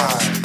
time.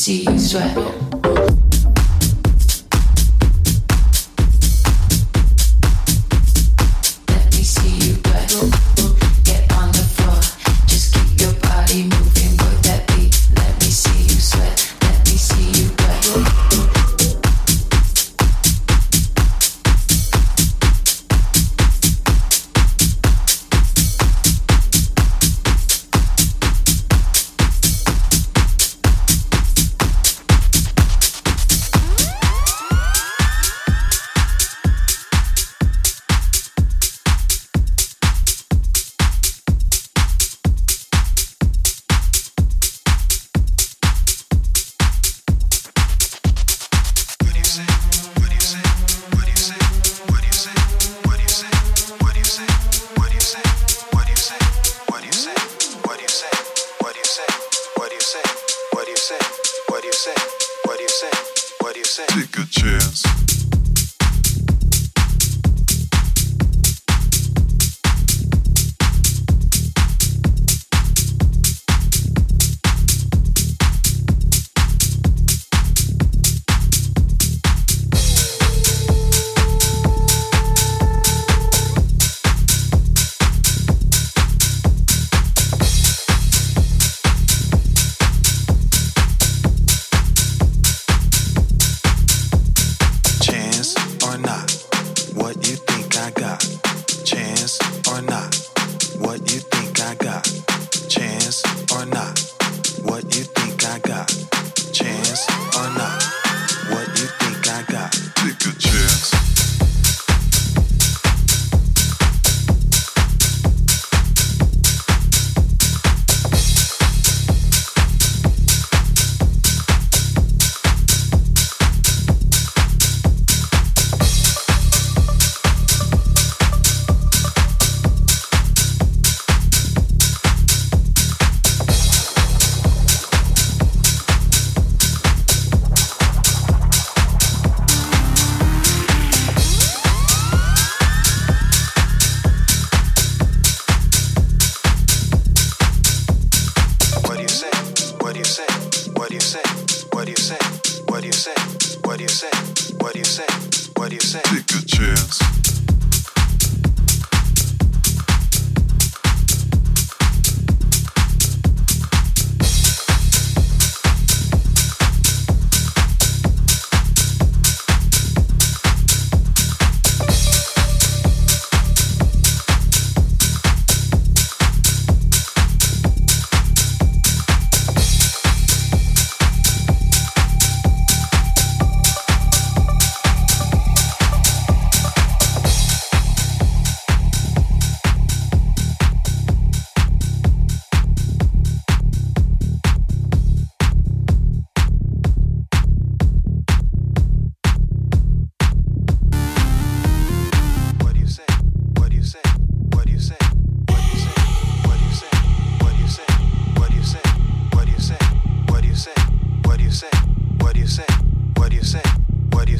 see you soon.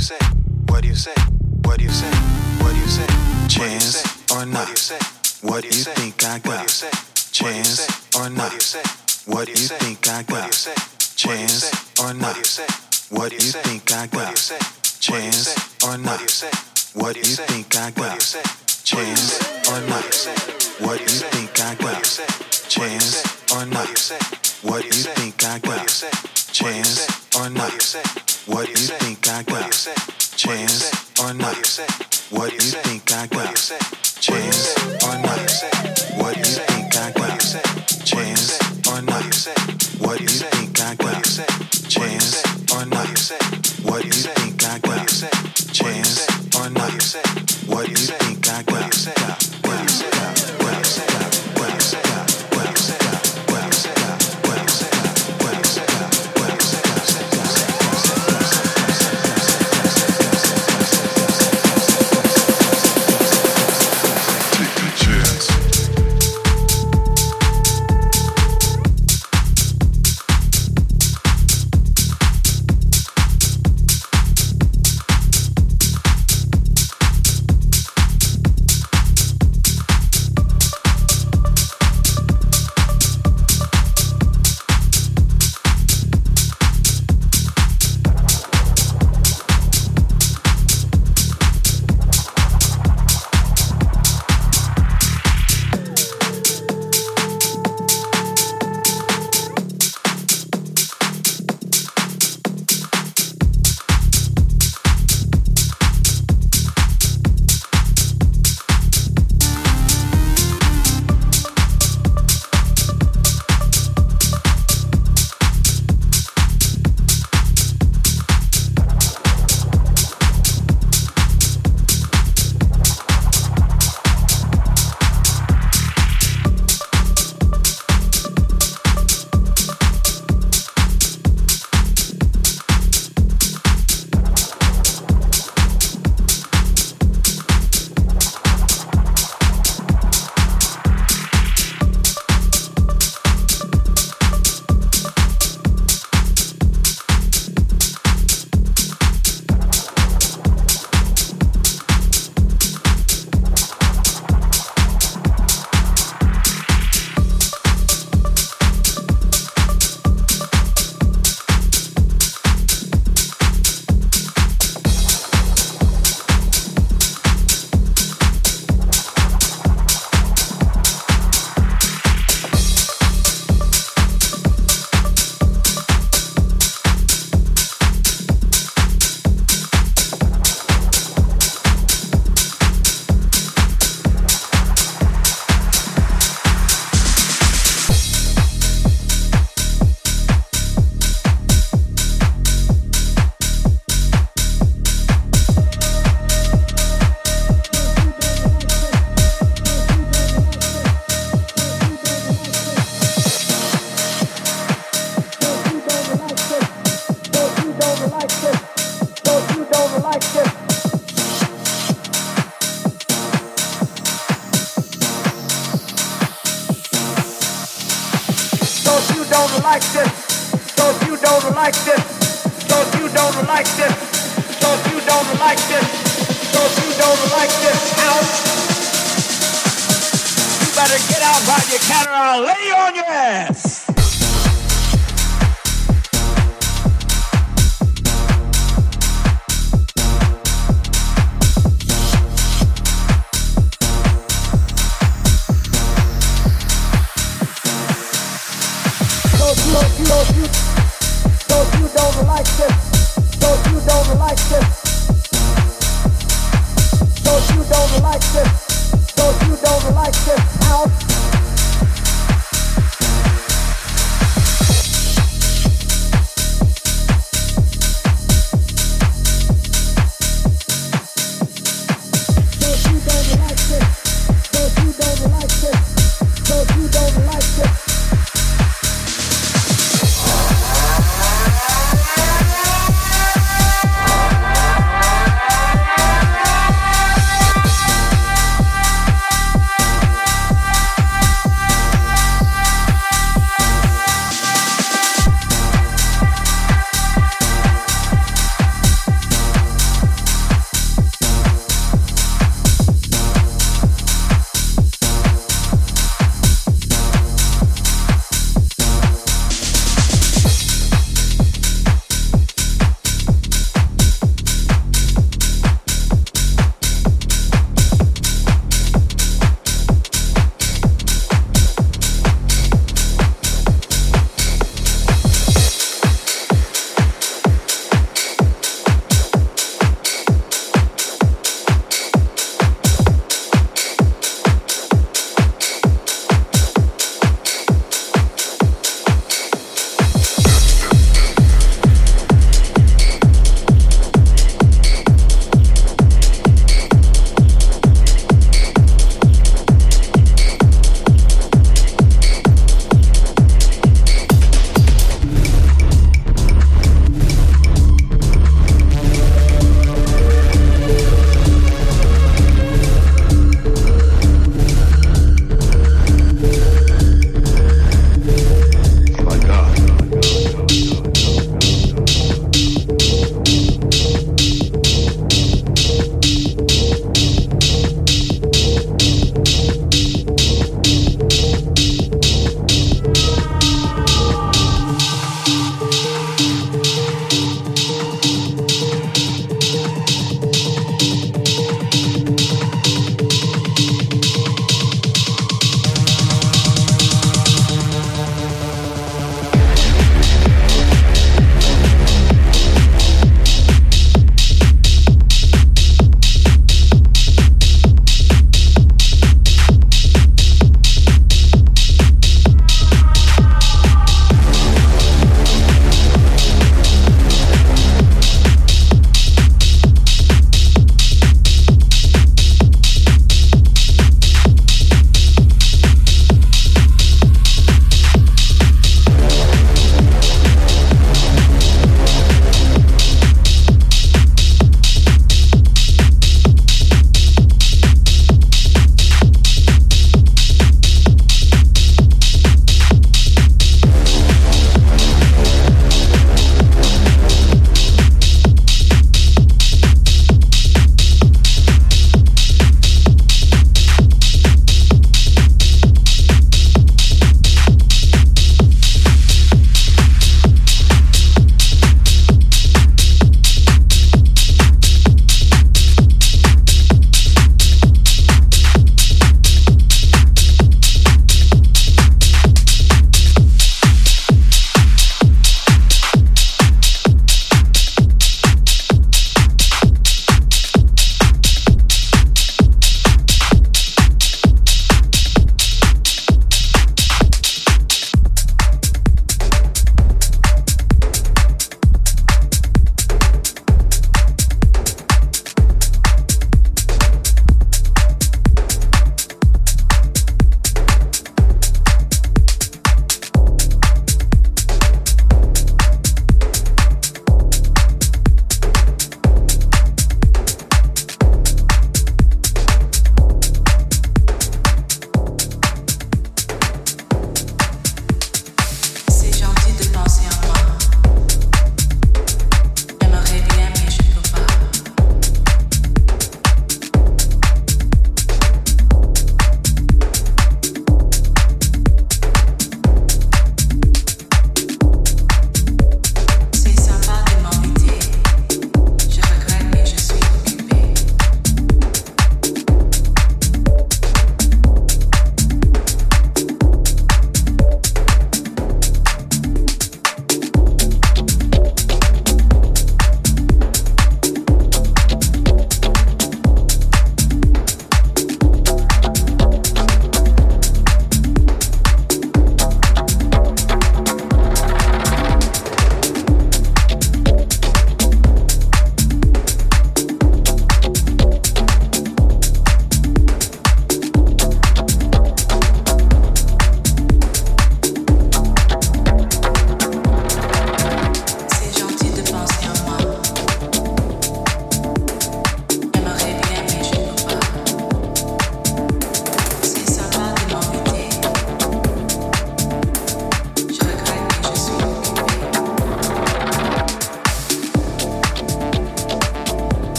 you say? What do you say? What do you say? What do you say? Chance or not? What do you say? What do you think I got? Chance or not? What do you think I got? Chance or not? What do you think I got? Chance or not? What do you think I got? Chance or not? What do you think I got? Chance or not? What do you think I got? Chance or not? What you think I got? Chance or not? What you think I got? Chance or not? What you think I got? Chance or not? What you think I got? Chance or not? What you think I got? Chance or not? What you think Those you don't like this. You don't like this. You don't like this. You don't like this. You don't like this house. You better get out by your counter. I'll lay on your ass.